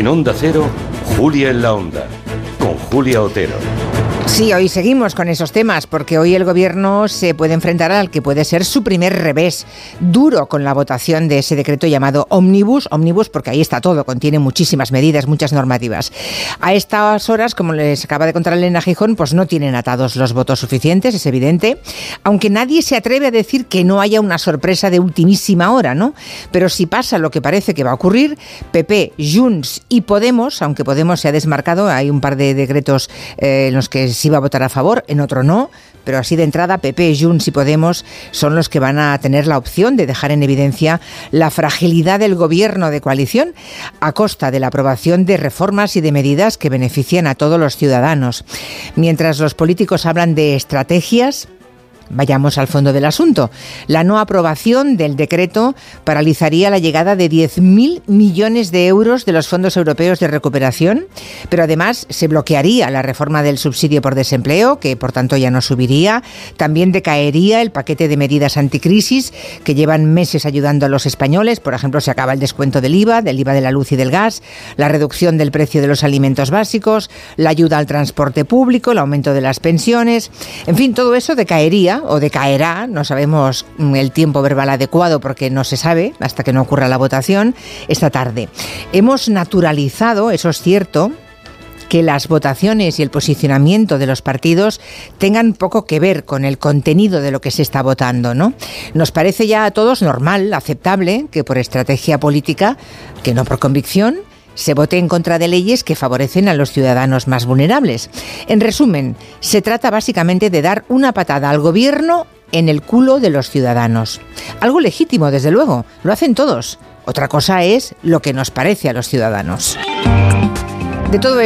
En Onda Cero, Julia en la Onda, con Julia Otero. Sí, hoy seguimos con esos temas porque hoy el gobierno se puede enfrentar al que puede ser su primer revés duro con la votación de ese decreto llamado Omnibus. Omnibus porque ahí está todo, contiene muchísimas medidas, muchas normativas. A estas horas, como les acaba de contar Elena Gijón, pues no tienen atados los votos suficientes, es evidente, aunque nadie se atreve a decir que no haya una sorpresa de ultimísima hora, ¿no? Pero si pasa lo que parece que va a ocurrir, PP, Junts y Podemos, aunque Podemos se ha desmarcado, hay un par de decretos eh, en los que sí va a votar a favor, en otro no, pero así de entrada PP, Junts y Podemos son los que van a tener la opción de dejar en evidencia la fragilidad del gobierno de coalición a costa de la aprobación de reformas y de medidas que benefician a todos los ciudadanos. Mientras los políticos hablan de estrategias, Vayamos al fondo del asunto. La no aprobación del decreto paralizaría la llegada de 10.000 millones de euros de los fondos europeos de recuperación, pero además se bloquearía la reforma del subsidio por desempleo, que por tanto ya no subiría. También decaería el paquete de medidas anticrisis que llevan meses ayudando a los españoles. Por ejemplo, se acaba el descuento del IVA, del IVA de la luz y del gas, la reducción del precio de los alimentos básicos, la ayuda al transporte público, el aumento de las pensiones. En fin, todo eso decaería o decaerá, no sabemos el tiempo verbal adecuado porque no se sabe hasta que no ocurra la votación, esta tarde. Hemos naturalizado, eso es cierto, que las votaciones y el posicionamiento de los partidos tengan poco que ver con el contenido de lo que se está votando, ¿no? Nos parece ya a todos normal, aceptable, que por estrategia política, que no por convicción, se vote en contra de leyes que favorecen a los ciudadanos más vulnerables. En resumen, se trata básicamente de dar una patada al gobierno en el culo de los ciudadanos. Algo legítimo, desde luego, lo hacen todos. Otra cosa es lo que nos parece a los ciudadanos. De todo